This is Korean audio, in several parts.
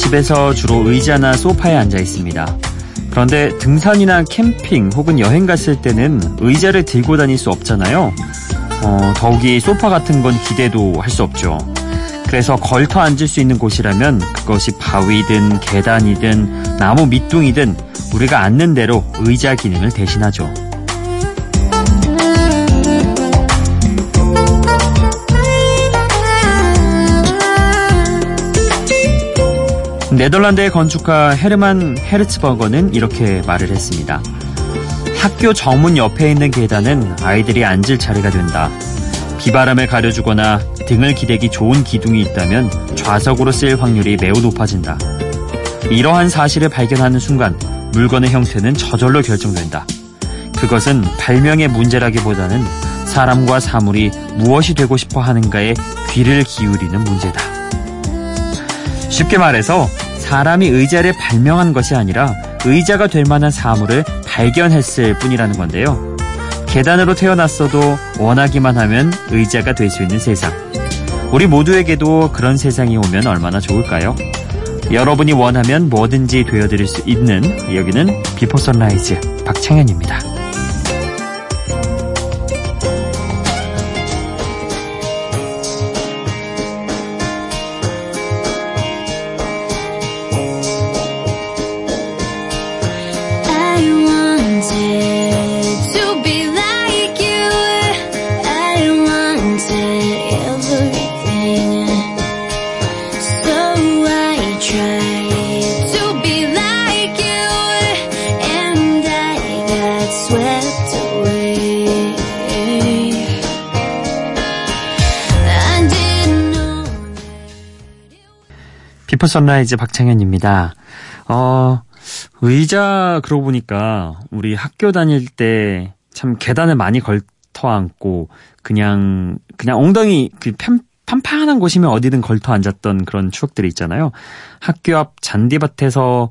집에서 주로 의자나 소파에 앉아 있습니다. 그런데 등산이나 캠핑 혹은 여행 갔을 때는 의자를 들고 다닐 수 없잖아요. 어, 더욱이 소파 같은 건 기대도 할 수 없죠. 그래서 걸터 앉을 수 있는 곳이라면 그것이 바위든 계단이든 나무 밑둥이든 우리가 앉는 대로 의자 기능을 대신하죠. 네덜란드의 건축가 헤르만 헤르츠버거는 이렇게 말을 했습니다. 학교 정문 옆에 있는 계단은 아이들이 앉을 자리가 된다. 비바람을 가려주거나 등을 기대기 좋은 기둥이 있다면 좌석으로 쓰일 확률이 매우 높아진다. 이러한 사실을 발견하는 순간 물건의 형태는 저절로 결정된다. 그것은 발명의 문제라기보다는 사람과 사물이 무엇이 되고 싶어 하는가에 귀를 기울이는 문제다. 쉽게 말해서 사람이 의자를 발명한 것이 아니라 의자가 될 만한 사물을 발견했을 뿐이라는 건데요. 계단으로 태어났어도 원하기만 하면 의자가 될 수 있는 세상. 우리 모두에게도 그런 세상이 오면 얼마나 좋을까요? 여러분이 원하면 뭐든지 되어드릴 수 있는 여기는 Before Sunrise 박창현입니다. Before Sunrise 박창현입니다. 어, 의자 그러고 보니까 우리 학교 다닐 때 참 계단을 많이 걸터 앉고 그냥 그냥 엉덩이 그 편, 판판한 곳이면 어디든 걸터 앉았던 그런 추억들이 있잖아요. 학교 앞 잔디밭에서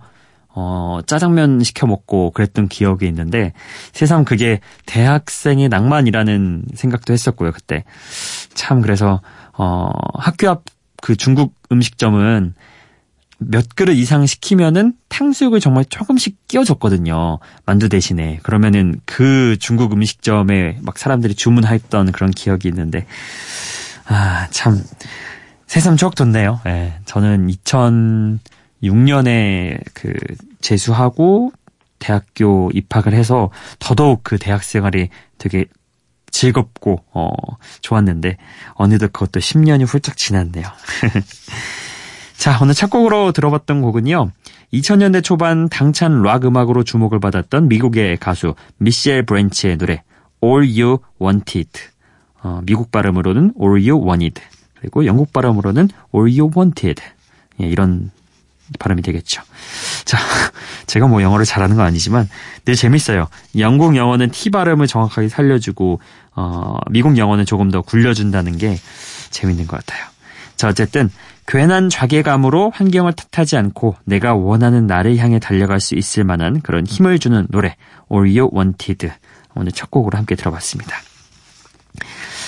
어, 짜장면 시켜 먹고 그랬던 기억이 있는데 세상 그게 대학생의 낭만이라는 생각도 했었고요, 그때. 참 그래서 어, 학교 앞 그 중국 음식점은 몇 그릇 이상 시키면은 탕수육을 정말 조금씩 끼워줬거든요. 만두 대신에. 그러면은 그 중국 음식점에 막 사람들이 주문했던 그런 기억이 있는데, 아, 참, 새삼 추억 돋네요. 예. 저는 2006년에 그 재수하고 대학교 입학을 해서 더더욱 그 대학 생활이 되게 즐겁고, 어, 좋았는데, 어느덧 그것도 10년이 훌쩍 지났네요. 자, 오늘 첫 곡으로 들어봤던 곡은요. 2000년대 초반 당찬 락 음악으로 주목을 받았던 미국의 가수 미셸 브랜치의 노래 All You Wanted. 어, 미국 발음으로는 All You Wanted. 그리고 영국 발음으로는 All You Wanted. 예, 이런 발음이 되겠죠. 자, 제가 뭐 영어를 잘하는 건 아니지만 늘 재밌어요. 영국 영어는 T 발음을 정확하게 살려주고 어, 미국 영어는 조금 더 굴려준다는 게 재밌는 것 같아요. 자, 어쨌든 괜한 자괴감으로 환경을 탓하지 않고 내가 원하는 나를 향해 달려갈 수 있을 만한 그런 힘을 주는 노래 All You Wanted 오늘 첫 곡으로 함께 들어봤습니다.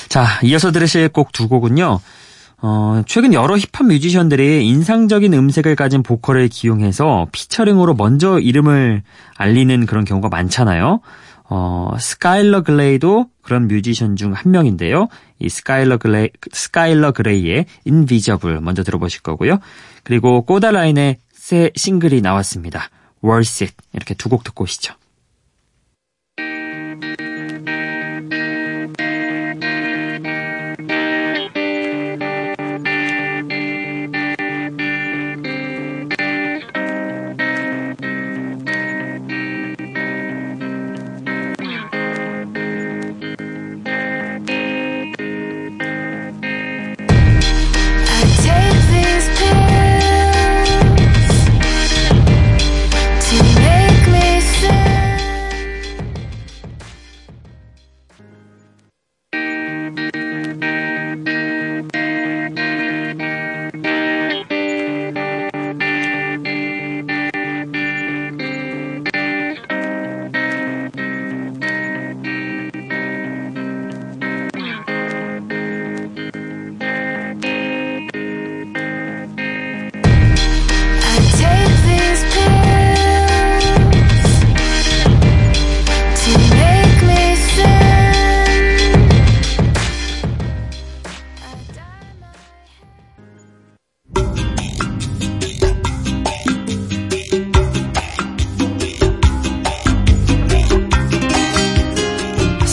자, 이어서 들으실 곡 두 곡은요. 어, 최근 여러 힙합 뮤지션들이 인상적인 음색을 가진 보컬을 기용해서 피처링으로 먼저 이름을 알리는 그런 경우가 많잖아요. 어, 스카일러 그레이도 그런 뮤지션 중 한 명인데요. 이 스카일러 그레이, 스카일러 그레이의 Invisible 먼저 들어보실 거고요. 그리고 코다라인의 새 싱글이 나왔습니다. It 이렇게 두 곡 듣고 오시죠.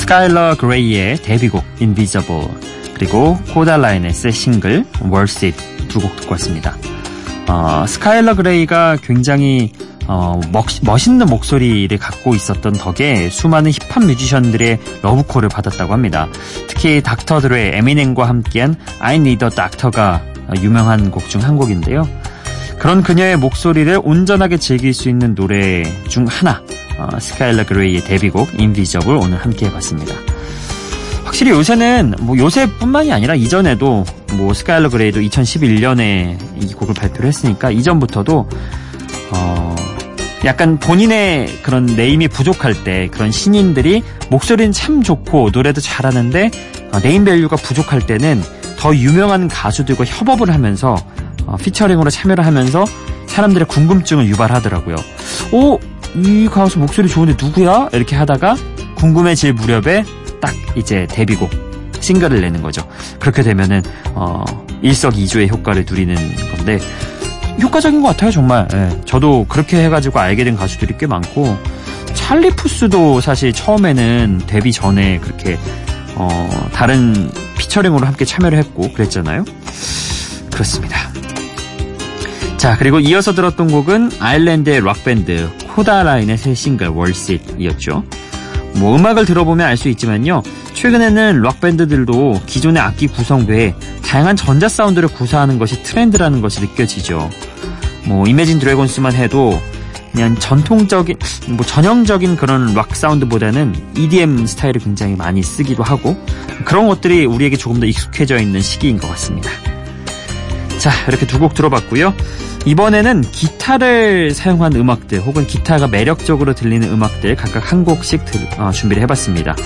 스카일러 그레이의 데뷔곡 Invisible 그리고 코다라인의 싱글 Worth It 두 곡 듣고 왔습니다. 어, 스카일러 그레이가 굉장히 어, 멋, 멋있는 목소리를 갖고 있었던 덕에 수많은 힙합 뮤지션들의 러브콜을 받았다고 합니다. 특히 닥터 드레 에미넴과 함께한 I Need a Doctor가 유명한 곡 중 한 곡인데요. 그런 그녀의 목소리를 온전하게 즐길 수 있는 노래 중 하나 어, 스카일러 그레이의 데뷔곡 Invisible 오늘 함께 해봤습니다. 확실히 요새는 뭐 요새뿐만이 아니라 이전에도 뭐 스카일러 그레이도 2011년에 이 곡을 발표를 했으니까 이전부터도 어 약간 본인의 그런 name이 부족할 때 그런 신인들이 목소리는 참 좋고 노래도 잘하는데 어, name value가 부족할 때는 더 유명한 가수들과 협업을 하면서 어, 피처링으로 참여를 하면서 사람들의 궁금증을 유발하더라고요. 오, 이 가수 목소리 좋은데 누구야? 이렇게 하다가 궁금해질 무렵에 딱 이제 데뷔곡 싱글을 내는 거죠. 그렇게 되면은 어, 일석이조의 효과를 누리는 건데 효과적인 것 같아요, 정말. 예, 저도 그렇게 해가지고 알게 된 가수들이 꽤 많고, 찰리 푸스도 사실 처음에는 데뷔 전에 그렇게, 어, 다른 피처링으로 함께 참여를 했고, 그랬잖아요. 그렇습니다. 자, 그리고 이어서 들었던 곡은 아일랜드의 락밴드 코다라인의 새 싱글 Worth It이었죠. 뭐 음악을 들어보면 알 수 있지만요. 최근에는 락밴드들도 기존의 악기 구성 외에 다양한 전자 사운드를 구사하는 것이 트렌드라는 것이 느껴지죠. 뭐 이매진 드래곤스만 해도 그냥 전통적인 뭐 전형적인 그런 락 사운드보다는 EDM 스타일을 굉장히 많이 쓰기도 하고 그런 것들이 우리에게 조금 더 익숙해져 있는 시기인 것 같습니다. 자 이렇게 두 곡 들어봤고요. 이번에는 기타를 사용한 음악들 혹은 기타가 매력적으로 들리는 음악들 각각 한 곡씩 들, 어, 준비를 해봤습니다.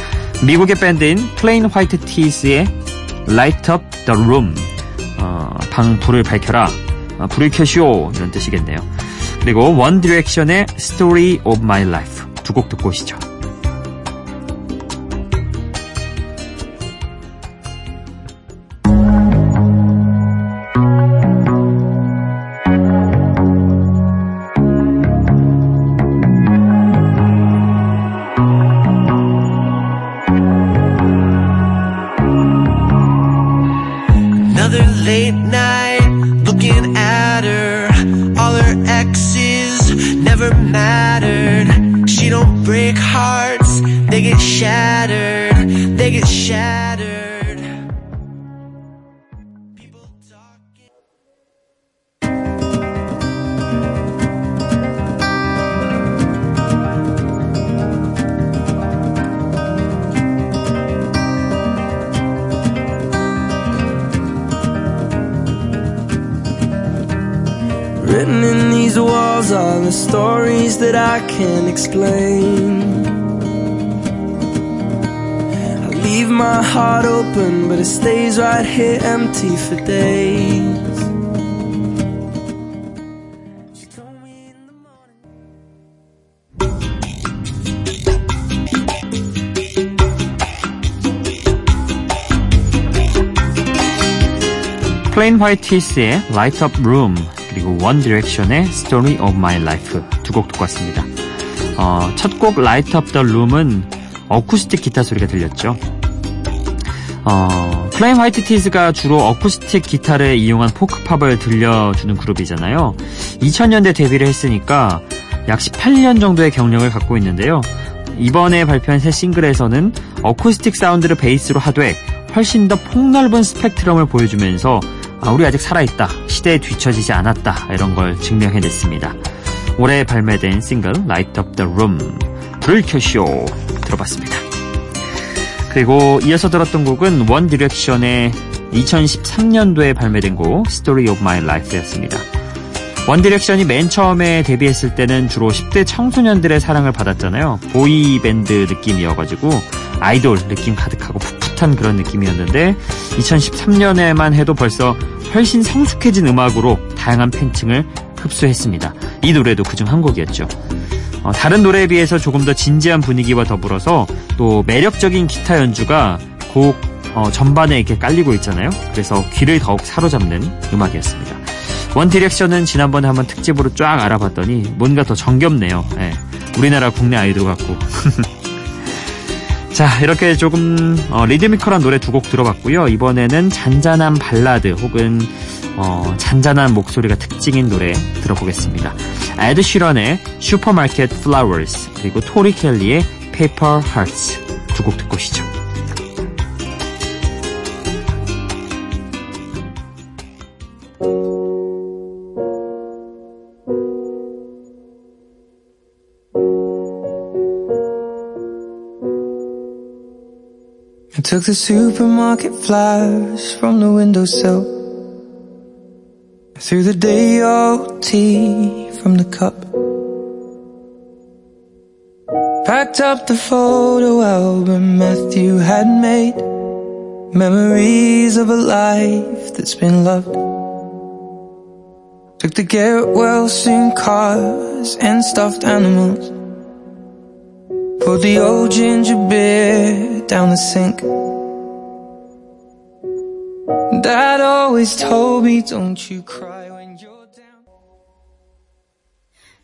미국의 밴드인 플레인 화이트 티스의 Light Up the Room 어, 방 불을 밝혀라 어, 불을 켜시오 이런 뜻이겠네요. 그리고 원 디렉션의 Story of My Life 두 곡 듣고 오시죠. Another late night looking at her. All her exes never mattered. She don't break hearts, they get shattered. They get shattered. these walls are the stories that I can't explain. I leave my heart open, but it stays right here empty for days. 플레인 화이티스의 Light Up Room 그리고 원 디렉션의 Story of My Life 두 곡 듣고 왔습니다. 어, 첫 곡 Light Up the Room은 어쿠스틱 기타 소리가 들렸죠. 어, 플레인 화이트 티스가 주로 어쿠스틱 기타를 이용한 포크팝을 들려주는 그룹이잖아요. 2000년대 데뷔를 했으니까 약 18년 정도의 경력을 갖고 있는데요. 이번에 발표한 새 싱글에서는 어쿠스틱 사운드를 베이스로 하되 훨씬 더 폭넓은 스펙트럼을 보여주면서 아, 우리 아직 살아있다, 시대에 뒤처지지 않았다 이런 걸 증명해냈습니다. 올해 발매된 싱글 Light Up The Room 불을 켜시오 들어봤습니다. 그리고 이어서 들었던 곡은 원 디렉션의 2013년도에 발매된 곡 Story of My Life였습니다. 원 디렉션이 맨 처음에 데뷔했을 때는 주로 10대 청소년들의 사랑을 받았잖아요. 보이 밴드 느낌이어가지고 아이돌 느낌 가득하고 풋풋한 그런 느낌이었는데 2013년에만 해도 벌써 훨씬 성숙해진 음악으로 다양한 팬층을 흡수했습니다. 이 노래도 그중 한 곡이었죠. 어, 다른 노래에 비해서 조금 더 진지한 분위기와 더불어서 또 매력적인 기타 연주가 곡 어, 전반에 이렇게 깔리고 있잖아요. 그래서 귀를 더욱 사로잡는 음악이었습니다. 원 디렉션은 지난번에 한번 특집으로 쫙 알아봤더니 뭔가 더 정겹네요. 예, 우리나라 국내 아이돌 같고. 자, 이렇게 조금 어, 리드미컬한 노래 두 곡 들어봤고요. 이번에는 잔잔한 발라드 혹은 어, 잔잔한 목소리가 특징인 노래 들어보겠습니다. 에드 시런의 Supermarket Flowers 그리고 토리 켈리의 Paper Hearts 두 곡 듣고 오시죠. Took the supermarket flyers from the windowsill. Threw the day old tea from the cup. Packed up the photo album Matthew had made. Memories of a life that's been loved. Took the well soon cars and stuffed animals. Poured the old ginger beer down the sink. Dad always told me, don't you cry when you're down.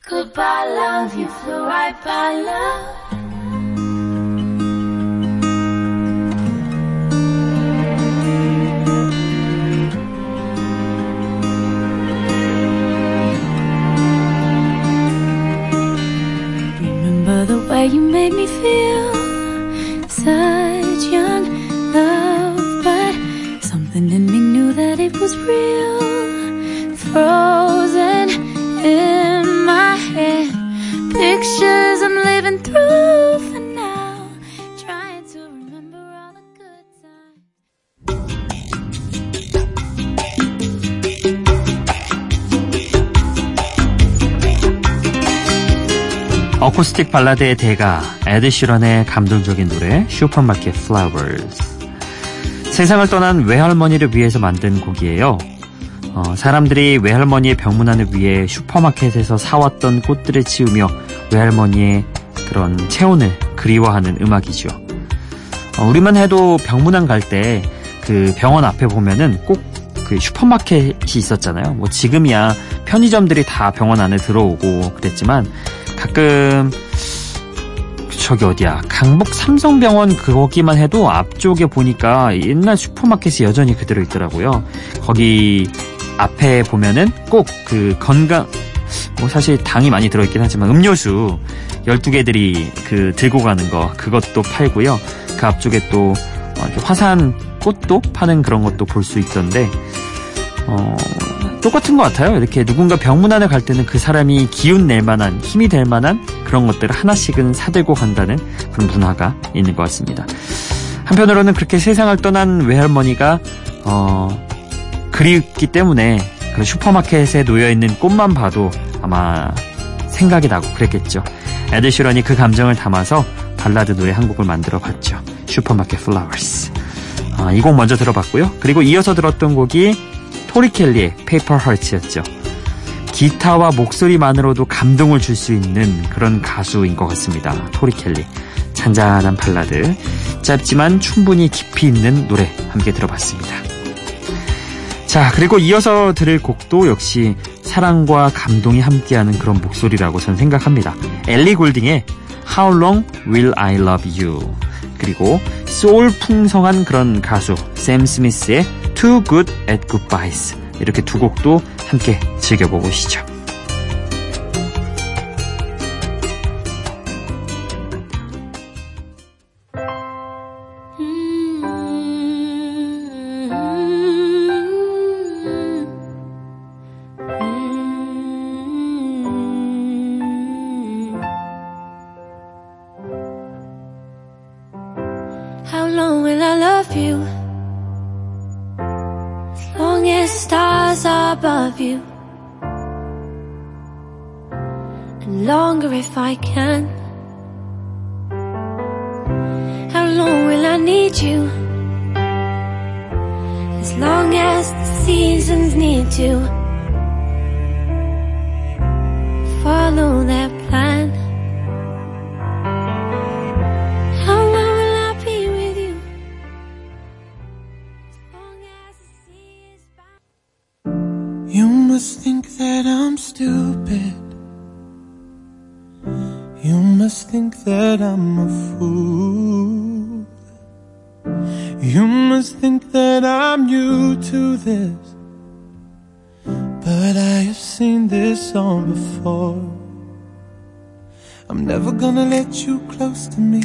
Goodbye, love, you flew right by love. Remember the way you made me feel was real. Frozen in my head, pictures I'm living through for now, trying to remember all the good times. 어쿠스틱 발라드의 대가 에드 시런의 감동적인 노래 Supermarket Flowers 세상을 떠난 외할머니를 위해서 만든 곡이에요. 어, 사람들이 외할머니의 병문안을 위해 슈퍼마켓에서 사왔던 꽃들을 치우며 외할머니의 그런 체온을 그리워하는 음악이죠. 어, 우리만 해도 병문안 갈 때 그 병원 앞에 보면은 꼭 그 슈퍼마켓이 있었잖아요. 뭐 지금이야 편의점들이 다 병원 안에 들어오고 그랬지만 가끔 저기 어디야 강북 삼성병원 거기만 해도 앞쪽에 보니까 옛날 슈퍼마켓이 여전히 그대로 있더라고요. 거기 앞에 보면은 꼭 그 건강 뭐 사실 당이 많이 들어있긴 하지만 음료수 12개들이 그 들고 가는 거 그것도 팔고요. 그 앞쪽에 또 어, 화산 꽃도 파는 그런 것도 볼 수 있던데 어, 똑같은 것 같아요. 이렇게 누군가 병문안에 갈 때는 그 사람이 기운 낼 만한, 힘이 될 만한 그런 것들을 하나씩은 사들고 간다는 그런 문화가 있는 것 같습니다. 한편으로는 그렇게 세상을 떠난 외할머니가, 어, 그립기 때문에 그 슈퍼마켓에 놓여 있는 꽃만 봐도 아마 생각이 나고 그랬겠죠. 에드 시런이 그 감정을 담아서 발라드 노래 한 곡을 만들어 봤죠. Supermarket Flowers. 아, 이 곡 먼저 들어봤고요. 그리고 이어서 들었던 곡이 토리 켈리의 Paper Hearts였죠. 기타와 목소리만으로도 감동을 줄 수 있는 그런 가수인 것 같습니다. 토리 켈리. 잔잔한 발라드. 짧지만 충분히 깊이 있는 노래 함께 들어봤습니다. 자, 그리고 이어서 들을 곡도 역시 사랑과 감동이 함께하는 그런 목소리라고 저는 생각합니다. 엘리 골딩의 How Long Will I Love You 그리고 소울 풍성한 그런 가수 샘 스미스의 Too Good at Goodbyes 이렇게 두 곡도 함께 즐겨보시죠. As long as the seasons need to. Follow that plan. How long will I be with you? You must think that I'm stupid. You must think that I'm a fool. You must think that I'm new to this. But I have seen this song before. I'm never gonna let you close to me,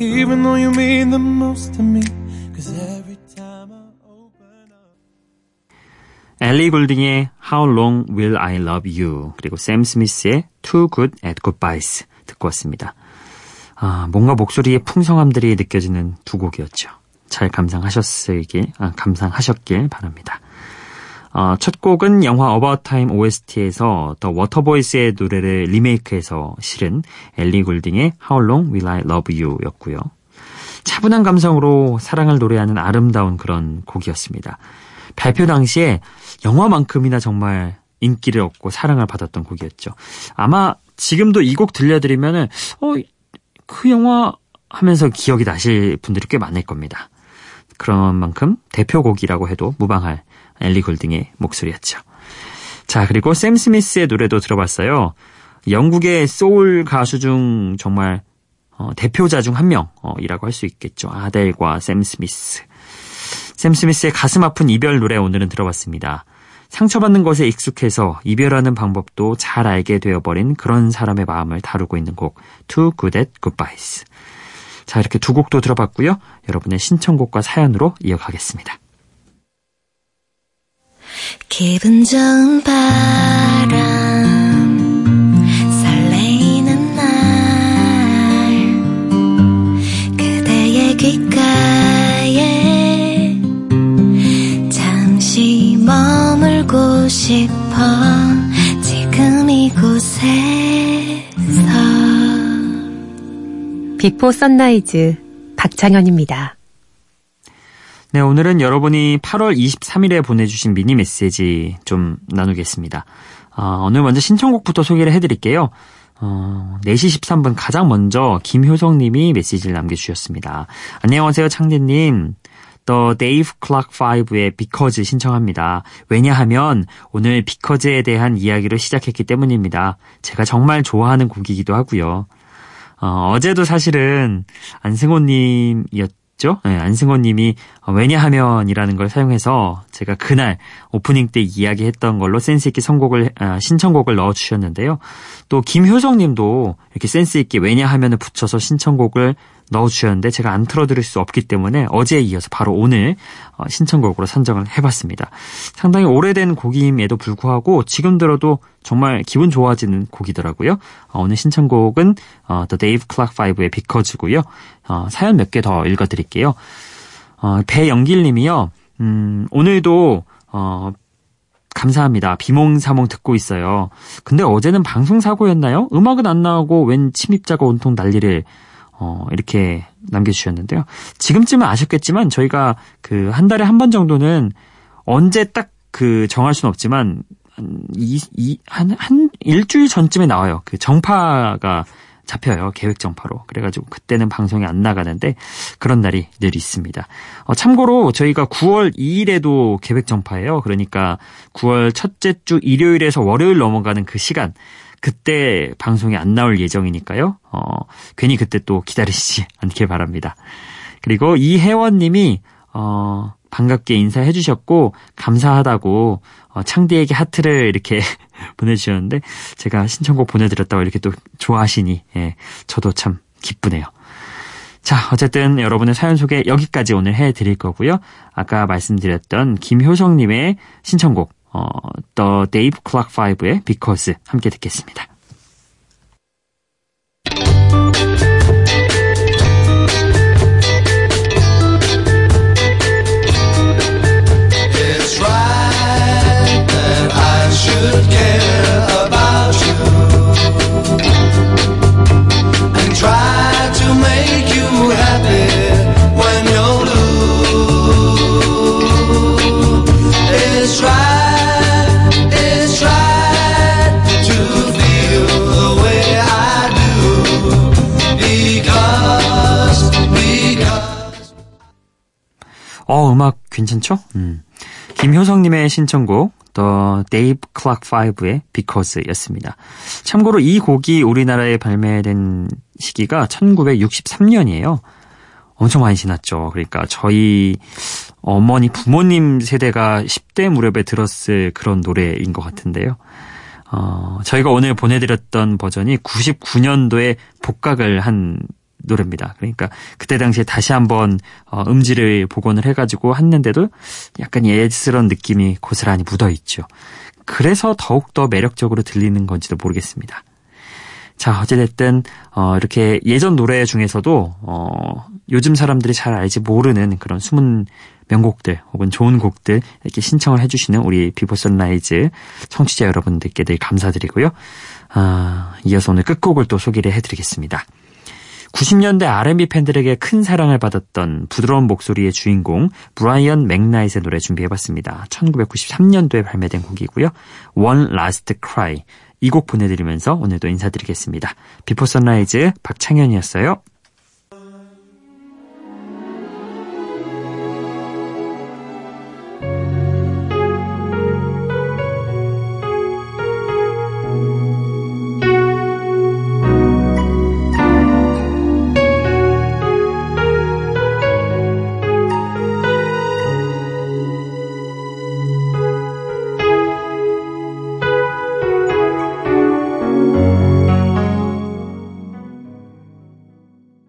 even though you mean the most to me. Cause every time I open up. 엘리 골딩의 How Long Will I Love You 그리고 샘 스미스의 Too Good at Goodbyes 듣고 왔습니다. 아, 뭔가 목소리의 풍성함들이 느껴지는 두 곡이었죠. 잘 감상하셨길, 아, 감상하셨길 바랍니다. 어, 첫 곡은 영화 About Time OST에서 The Waterboys의 노래를 리메이크해서 실은 엘리 골딩의 How Long Will I Love You 였고요. 차분한 감성으로 사랑을 노래하는 아름다운 그런 곡이었습니다. 발표 당시에 영화만큼이나 정말 인기를 얻고 사랑을 받았던 곡이었죠. 아마 지금도 이 곡 들려드리면은, 어, 그 영화 하면서 기억이 나실 분들이 꽤 많을 겁니다. 그런 만큼 대표곡이라고 해도 무방할 엘리 골딩의 목소리였죠. 자, 그리고 샘 스미스의 노래도 들어봤어요. 영국의 소울 가수 중 정말 어, 대표자 중 한 명이라고 할 수 있겠죠. 아델과 샘 스미스. 샘 스미스의 가슴 아픈 이별 노래 오늘은 들어봤습니다. 상처받는 것에 익숙해서 이별하는 방법도 잘 알게 되어버린 그런 사람의 마음을 다루고 있는 곡 Too Good at Goodbyes. 자 이렇게 두 곡도 들어봤고요. 여러분의 신청곡과 사연으로 이어가겠습니다. 기분 좋은 바 비포 선라이즈 박창현입니다. 네, 오늘은 여러분이 8월 23일에 보내주신 미니 메시지 좀 나누겠습니다. 어, 오늘 먼저 신청곡부터 소개를 해드릴게요. 어, 4시 13분 가장 먼저 김효성님이 메시지를 남겨주셨습니다. 안녕하세요, 창디님. The Dave Clark 5의 Because 신청합니다. 왜냐하면 오늘 Because에 대한 이야기로 시작했기 때문입니다. 제가 정말 좋아하는 곡이기도 하고요. 어, 어제도 사실은 안승호님이었 있죠? 네, 안승원 님이 어, 왜냐하면이라는 걸 사용해서 제가 그날 오프닝 때 이야기했던 걸로 센스 있게 선곡을, 아, 신청곡을 넣어 주셨는데요. 또 김효성 님도 이렇게 센스 있게 왜냐하면을 붙여서 신청곡을 넣어주셨는데 제가 안 틀어드릴 수 없기 때문에 어제에 이어서 바로 오늘 어, 신청곡으로 선정을 해봤습니다. 상당히 오래된 곡임에도 불구하고 지금 들어도 정말 기분 좋아지는 곡이더라고요. 어, 오늘 신청곡은 어, The Dave Clark 5의 Because고요. 사연 몇 개 더 읽어드릴게요. 배영길 님이요. 음, 오늘도 감사합니다. 비몽사몽 듣고 있어요. 근데 어제는 방송사고였나요? 음악은 안 나오고 웬 침입자가 온통 난리를 어, 이렇게 남겨주셨는데요. 지금쯤은 아셨겠지만 저희가 그 한 달에 한 번 정도는 언제 딱 그 정할 수는 없지만 이, 이, 한, 한 일주일 전쯤에 나와요. 그 정파가 잡혀요. 계획 정파로. 그래가지고 그때는 방송이 안 나가는데 그런 날이 늘 있습니다. 어, 참고로 저희가 9월 2일에도 계획 정파예요. 그러니까 9월 첫째 주 일요일에서 월요일 넘어가는 그 시간 그때 방송이 안 나올 예정이니까요. 어, 괜히 그때 또 기다리시지 않길 바랍니다. 그리고 이혜원님이 어, 반갑게 인사해 주셨고 감사하다고 어, 창디에게 하트를 이렇게 보내주셨는데 제가 신청곡 보내드렸다고 이렇게 또 좋아하시니 예, 저도 참 기쁘네요. 자, 어쨌든 여러분의 사연 소개 여기까지 오늘 해드릴 거고요. 아까 말씀드렸던 김효성님의 신청곡 어, The Dave Clark 5의 Because 함께 듣겠습니다. Should care 괜찮죠? 음. 김효성님의 신청곡 The Dave Clark 5의 Because였습니다. 참고로 이 곡이 우리나라에 발매된 시기가 1963년이에요. 엄청 많이 지났죠. 그러니까 저희 어머니 부모님 세대가 10대 무렵에 들었을 그런 노래인 것 같은데요. 어, 저희가 오늘 보내드렸던 버전이 99년도에 복각을 한 노래입니다. 그러니까 그때 당시에 다시 한번 어, 음질을 복원을 해가지고 했는데도 약간 예스런 느낌이 고스란히 묻어있죠. 그래서 더욱더 매력적으로 들리는 건지도 모르겠습니다. 자, 어찌됐든, 어, 이렇게 예전 노래 중에서도, 어, 요즘 사람들이 잘 알지 모르는 그런 숨은 명곡들 혹은 좋은 곡들 이렇게 신청을 해주시는 우리 비포 선라이즈 청취자 여러분들께 늘 감사드리고요. 아, 이어서 오늘 끝곡을 또 소개를 해드리겠습니다. 90년대 R&B 팬들에게 큰 사랑을 받았던 부드러운 목소리의 주인공 브라이언 맥나잇의 노래 준비해봤습니다. 1993년도에 발매된 곡이고요. One Last Cry 이 곡 보내드리면서 오늘도 인사드리겠습니다. 비포 선라이즈 박창현이었어요.